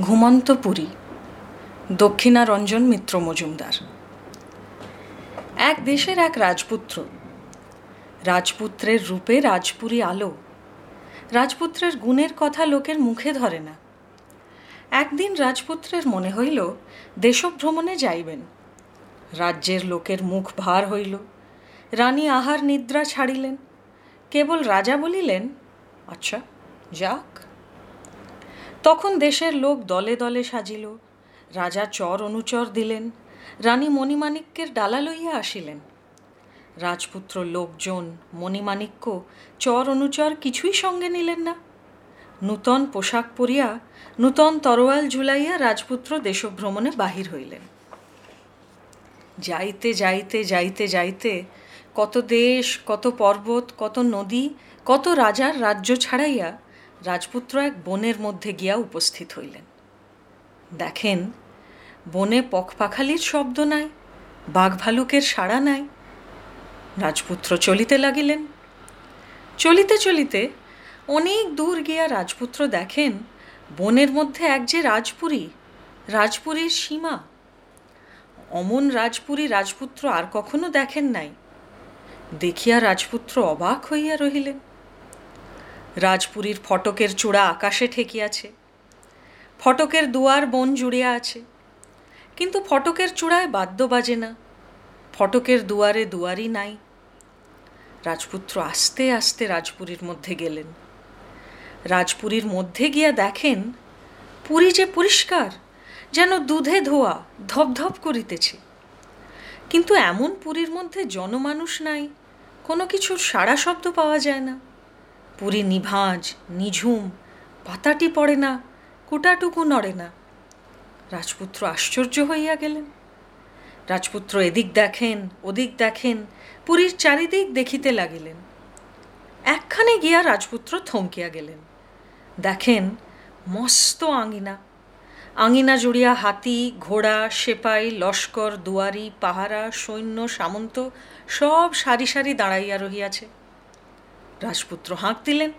ঘুমন্ত পুরী। দক্ষিণারঞ্জন মিত্র মজুমদার। এক দেশের এক রাজপুত্র। রাজপুত্রের রূপে রাজপুরী আলো। রাজপুত্রের গুণের কথা লোকের মুখে ধরে না। একদিন রাজপুত্রের মনে হইল, দেশভ্রমণে যাইবেন। রাজ্যের লোকের মুখ ভার হইল। রানী আহার নিদ্রা ছাড়িলেন। কেবল রাজা বলিলেন আচ্ছা যাক তখন দেশের লোক দলে দলে সাজিল। রাজা চর অনুচর দিলেন। রানী মণিমাণিক্যের ডালা লইয়া আসিলেন। রাজপুত্র লোকজন, মণিমাণিক্য, চর অনুচর কিছুই সঙ্গে নিলেন না। নূতন পোশাক পরিয়া, নূতন তরোয়াল ঝুলাইয়া রাজপুত্র দেশভ্রমণে বাহির হইলেন। যাইতে যাইতে যাইতে যাইতে কত দেশ, কত পর্বত, কত নদী, কত রাজার রাজ্য ছাড়াইয়া রাজপুত্র এক বনের মধ্যে গিয়া উপস্থিত হইলেন। দেখেন, বনে পখপাখালির শব্দ নাই বাঘ ভালুকের সাড়া নাই। রাজপুত্র চলিতে লাগিলেন। চলিতে চলিতে অনেক দূর গিয়া রাজপুত্র দেখেন, বনের মধ্যে এক যে রাজপুরী, রাজপুরীর সীমা। অমন রাজপুরী রাজপুত্র আর কখনো দেখেন নাই। দেখিয়া রাজপুত্র অবাক হইয়া রহিলেন। রাজপুরীর ফটকের চূড়া আকাশে ঠেকিয়াছে। ফটকের দুয়ার বন জুড়িয়া আছে। কিন্তু ফটকের চূড়ায় বাদ্য বাজে না। ফটকের দুয়ারে দুয়ারই নাই। রাজপুত্র আস্তে আস্তে রাজপুরীর মধ্যে গেলেন। রাজপুরীর মধ্যে গিয়া দেখেন, পুরী যে পরিষ্কার, যেন দুধে ধোয়া ধপধপ করিতেছে। কিন্তু এমন পুরীর মধ্যে জনমানুষ নাই, কোনো কিছুর সাড়া শব্দ পাওয়া যায় না। পুরী নিভাঁজ, নিঝুম, পাতাটি পড়ে না, কুটাটুকু নড়ে না। রাজপুত্র আশ্চর্য হইয়া গেলেন। রাজপুত্র এদিক দেখেন, ওদিক দেখেন, পুরীর চারিদিক দেখিতে লাগিলেন। একখানে গিয়া রাজপুত্র থমকিয়া গেলেন। দেখেন, মস্ত আঙিনা। আঙিনা জুড়িয়া হাতি, ঘোড়া, সেপাই, লস্কর, দুয়ারি, পাহারা, সৈন্য, সামন্ত সব সারি সারি দাঁড়াইয়া রহিয়াছে। রাজপুত্র হাঁক দিলেন।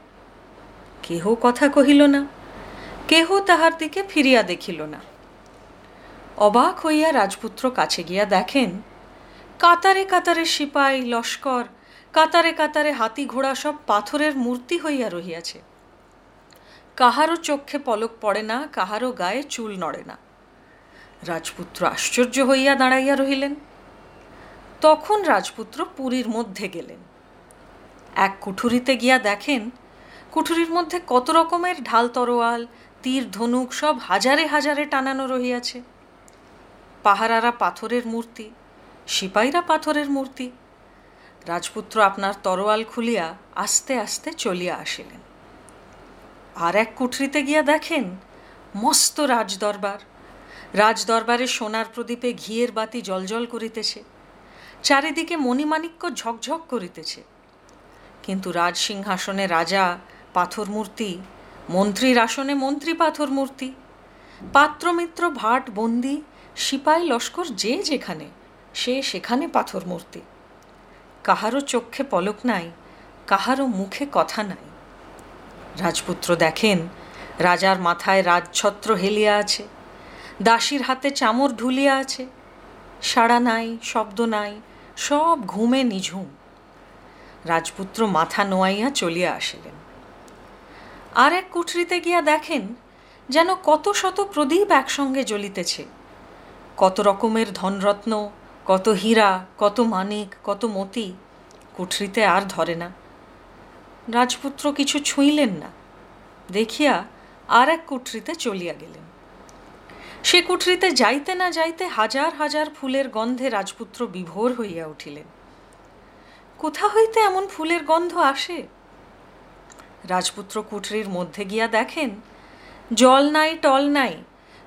কেহ কথা কহিল না, কেহ তাহার দিকে ফিরিয়া দেখিল না। অবাক হইয়া রাজপুত্র কাছে গিয়া দেখেন, কাতারে কাতারে সিপাই, লস্কর, কাতারে কাতারে হাতি ঘোড়া সব পাথরের মূর্তি হইয়া রহিয়াছে। কাহারও চক্ষে পলক পড়ে না, কাহারও গায়ে চুল নড়ে না। রাজপুত্র আশ্চর্য হইয়া দাঁড়াইয়া রহিলেন। তখন রাজপুত্র পুরীর মধ্যে গেলেন। এক কুঠুরিতে গিয়া দেখেন, কুঠুরির মধ্যে কত রকমের ঢাল তরোয়াল, তীর ধনুক সব হাজারে হাজারে টানানো রহিয়াছে। পাহারারা পাথরের মূর্তি সিপাইরা পাথরের মূর্তি। রাজপুত্র আপনার তরোয়াল খুলিয়া আস্তে আস্তে চলিয়া আসিলেন। আর এক কুঠরিতে গিয়া দেখেন, মস্ত রাজদরবার। রাজদরবারে সোনার প্রদীপে ঘিয়ের বাতি জলজল করিতেছে। চারিদিকে মণিমাণিক্য ঝকঝক করিতেছে। কিন্তু রাজসিংহাসনে রাজা পাথর মূর্তি মন্ত্রীর আসনে মন্ত্রী পাথর মূর্তি পাত্রমিত্র, ভাট, বন্দি, সিপাই, লস্কর, যে যেখানে, সে সেখানে পাথর মূর্তি কাহারও চক্ষে পলক নাই, কাহারও মুখে কথা নাই। রাজপুত্র দেখেন, রাজার মাথায় রাজছত্র হেলিয়া আছে, দাসীর হাতে চামর ঢুলিয়া আছে, সাড়া নাই, শব্দ নাই, সব ঘুমে নিঝুম। রাজপুত্র মাথা নোয়াইয়া চলিয়া আসিলেন। আর এক কুঠরিতে গিয়া দেখেন, যেন কত শত প্রদীপ একসঙ্গে জ্বলিতেছে। কত রকমের ধনরত্ন, কত হীরা, কত মানিক, কত মতি, কুঠরিতে আর ধরে না। রাজপুত্র কিছু ছুঁইলেন না, দেখিয়া আর এক কুঠরিতে চলিয়া গেলেন। সে কুঠরিতে যাইতে না যাইতে হাজার হাজার ফুলের গন্ধে রাজপুত্র বিভোর হইয়া উঠিলেন। কোথা হইতে এমন ফুলের গন্ধ আসে? রাজপুত্র কুঠরির মধ্যে গিয়া দেখেন, জল নাই, টল নাই,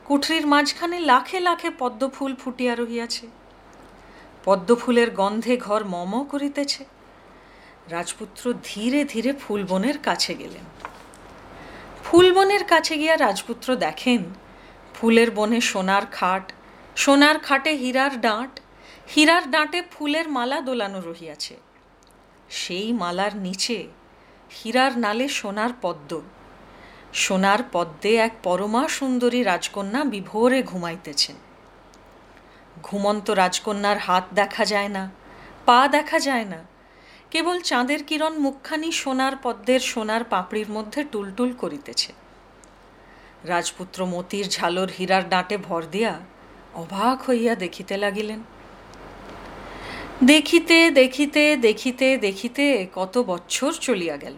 কুঠরির মাঝখানে লাখে লাখে পদ্ম ফুল ফুটিয়া রহিয়াছে। পদ্ম ফুলের গন্ধে ঘর মম করিতেছে। রাজপুত্র ধীরে ধীরে ফুলবনের কাছে গেলেন। ফুলবনের কাছে গিয়া রাজপুত্র দেখেন, ফুলের বনে সোনার খাট, সোনার খাটে হীরার ডাঁট, হীরার ডাঁটে ফুলের মালা দোলানো রহিয়াছে। সেই মালার নিচে হীরার নালে সোনার পদ্ম। সোনার পদ্মে এক পরমা সুন্দরী রাজকন্যা বিভোরে ঘুমাইতেছেন। ঘুমন্ত রাজকন্যার হাত দেখা যায় না, পা দেখা যায় না, কেবল চাঁদের কিরণ মুখখানি সোনার পদ্মের সোনার পাপড়ির মধ্যে টুলটুল করিতেছে। রাজপুত্র মতির ঝালর হীরার ডাঁটে ভর দিয়া অবাক হইয়া দেখিতে লাগিলেন দেখিতে দেখিতে দেখিতে দেখিতে কত বছর চলিয়া গেল।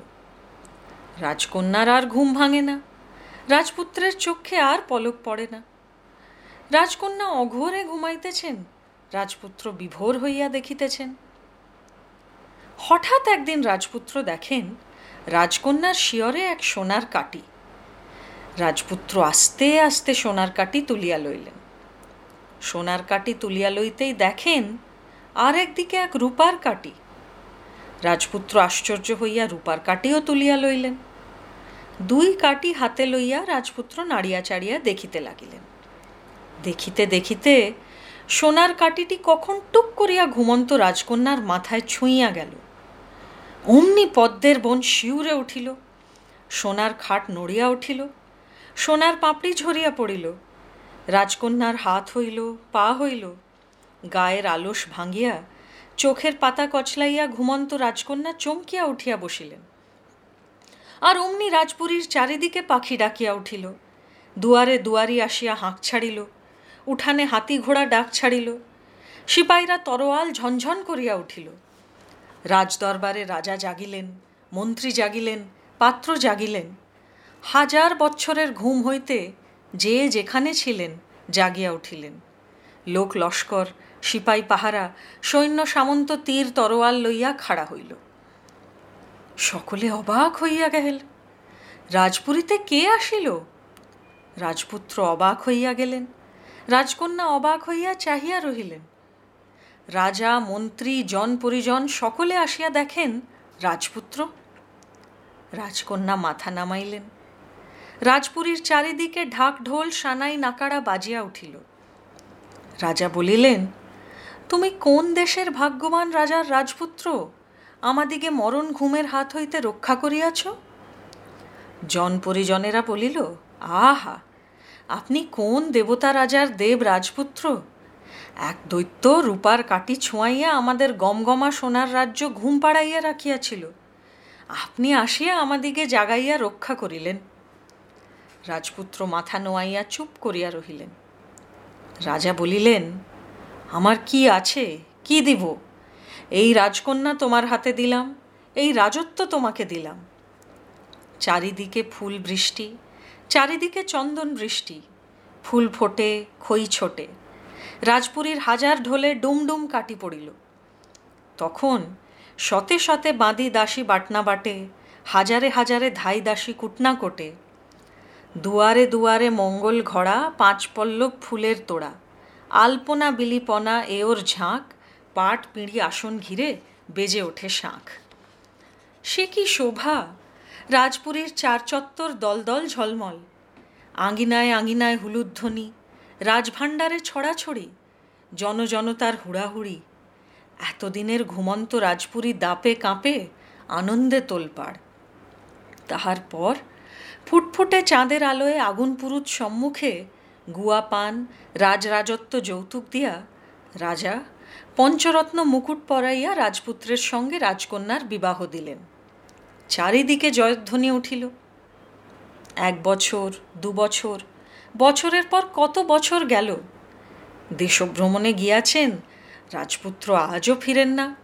রাজকন্যার আর ঘুম ভাঙে না, রাজপুত্রের চোখে আর পলক পড়ে না। রাজকন্যা অঘোরে ঘুমাইতেছেন, রাজপুত্র বিভোর হইয়া দেখিতেছেন। হঠাৎ একদিন রাজপুত্র দেখেন, রাজকন্যার শিয়রে এক সোনার কাটি। রাজপুত্র আস্তে আস্তে সোনার কাটি তুলিয়া লইলেন। সোনার কাটি তুলিয়া লইতেই দেখেন আর একদিকে এক রূপার কাটি। রাজপুত্র আশ্চর্য হইয়া রূপার কাটিও তুলিয়া লইলেন। দুই কাটি হাতে লইয়া রাজপুত্র নাড়িয়া চাড়িয়া দেখিতে লাগিলেন। দেখিতে দেখিতে সোনার কাটিটি কখন টুক করিয়া ঘুমন্ত রাজকন্যার মাথায় ছুঁইয়া গেল। অমনি পদ্মের বন শিউরে উঠিল। সোনার খাট নড়িয়া উঠিল। সোনার পাপড়ি ঝরিয়া পড়িল। রাজকন্যার হাত হইল, পা হইল গায়ের আলস ভাঙিয়া চোখের পাতা কচলাইয়া ঘুমন্ত রাজকন্যা চমকিয়া উঠিয়া বসিলেন। আর অমনি রাজপুরীর চারিদিকে পাখি ডাকিয়া উঠিল। দুয়ারে দুয়ারি আসিয়া হাঁক ছাড়িল, উঠানে হাতি ঘোড়া ডাক ছাড়িল সিপাহীরা তরোয়াল ঝনঝন করিয়া উঠিল। রাজদরবারে রাজা জাগিলেন, মন্ত্রী জাগিলেন, পাত্র জাগিলেন। হাজার বৎসরের ঘুম হইতে যে যেখানে ছিলেন জাগিয়া উঠিলেন। লোক লস্কর সিপাই পাহারা সৈন্য সামন্ত তীর তরোয়াল লইয়া খাড়া হইল। সকলে অবাক হইয়া গেল, রাজপুরীতে কে আসিল? রাজপুত্র অবাক হইয়া গেলেন, রাজকন্যা অবাক হইয়া চাহিয়া রহিলেন। রাজা, মন্ত্রী, জন পরিজন সকলে আসিয়া দেখেন, রাজপুত্র? রাজকন্যা মাথা নামাইলেন। রাজপুরীর চারিদিকে ঢাক ঢোল সানাই, নাকাড়া বাজিয়া উঠিল। রাজা বলিলেন তুমি কোন দেশের ভাগ্যবান রাজার রাজপুত্র? আমাদিকে মরণ ঘুমের হাত হইতে রক্ষা করিয়াছ? জন পরিজনেরা বলিল, আহা, আপনি কোন দেবতা রাজার দেব রাজপুত্র? এক দৈত্য রূপার কাটি ছোঁয়াইয়া আমাদের গমগমা সোনার রাজ্য ঘুম পাড়াইয়া রাখিয়াছিল। আপনি আসিয়া আমাদিকে জাগাইয়া রক্ষা করিলেন। রাজপুত্র মাথা নোয়াইয়া চুপ করিয়া রহিলেন। রাজা বলিলেন আমার কি আছে? কি দিব? এই রাজকন্যা তোমার হাতে দিলাম, এই রাজত্ব তোমাকে দিলাম। চারিদিকে ফুল বৃষ্টি, চারিদিকে চন্দন বৃষ্টি, ফুল ফোটে, খই ছোটে। রাজপুরীর হাজার ঢোলে ডুমডুম কাটি পড়িল। তখন শতে শতে বাঁধি দাসী বাটনা বাটে, হাজারে হাজারে ধাই দাসী কুটনা কোটে। দুয়ারে দুয়ারে মঙ্গল ঘড়া, পাঁচ পল্লব ফুলের তোড়া। আলপনা বিলিপনা এওর ঝাঁক, পাট পিঁড়ি আসন ঘিরে বেজে ওঠে শাঁখ। সে কি শোভা? রাজপুরীর চার চত্বর দলদল ঝলমল। আঙিনায় আঙিনায় হুলুধ্বনি। রাজভাণ্ডারে ছড়াছড়ি। জনজনতার হুড়াহুড়ি। এতদিনের ঘুমন্ত রাজপুরী দাপে কাঁপে আনন্দে তোলপাড়। তাহার পর ফুটফুটে চাঁদের আলোয় আগুন পুরুত সম্মুখে গুয়া পান রাজরাজত্ব যৌতুক দিয়া রাজা পঞ্চরত্ন মুকুট পরাইয়া রাজপুত্রের সঙ্গে রাজকন্যার বিবাহ দিলেন। চারিদিকে জয়ধ্বনি উঠিল। এক বছর, দু বছর, বছরের পর কত বছর গেল? দেশভ্রমণে গিয়াছেন, রাজপুত্র আজও ফিরেন না।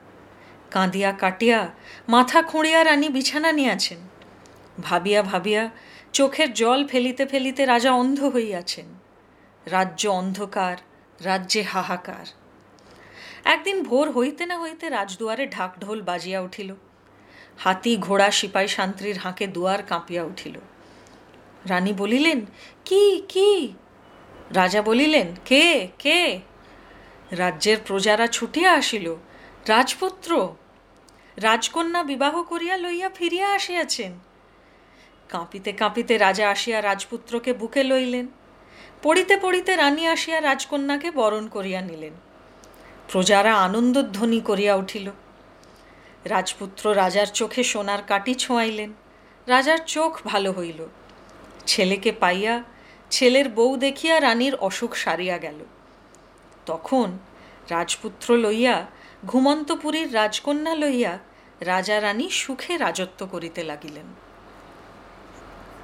কাঁদিয়া কাটিয়া মাথা খুঁড়িয়া রানী বিছানা নিয়াছেন। ভাবিয়া ভাবিয়া চোখের জল ফেলিতে ফেলিতে রাজা অন্ধ হইয়াছেন। রাজ্য অন্ধকার, রাজ্যে হাহাকার। একদিন ভোর হইতে না হইতে রাজদুয়ারে ঢাক ঢোল বাজিয়া উঠিল। হাতি, ঘোড়া, সিপাই শান্ত্রীর হাঁকে দুয়ার কাঁপিয়া উঠিল। রানী বলিলেন, কি কি? রাজা বলিলেন, কে কে? রাজ্যের প্রজারা ছুটিয়া আসিল, রাজপুত্র, রাজকন্যা বিবাহ করিয়া লইয়া ফিরিয়া আসিয়াছেন। কাঁপিতে কাঁপিতে রাজা আসিয়া রাজপুত্রকে বুকে লইলেন। পড়িতে পড়িতে রানী আসিয়া রাজকন্যাকে বরণ করিয়া নিলেন। প্রজারা আনন্দধ্বনি করিয়া উঠিল। রাজপুত্র রাজার চোখে সোনার কাটি ছোঁয়াইলেন। রাজার চোখ ভালো হইল। ছেলেকে পাইয়া ছেলের বউ দেখিয়া রানীর অসুখ সারিয়া গেল। তখন রাজপুত্র লইয়া ঘুমন্তপুরীর রাজকন্যা লইয়া রাজা রানী সুখে রাজত্ব করিতে লাগিলেন।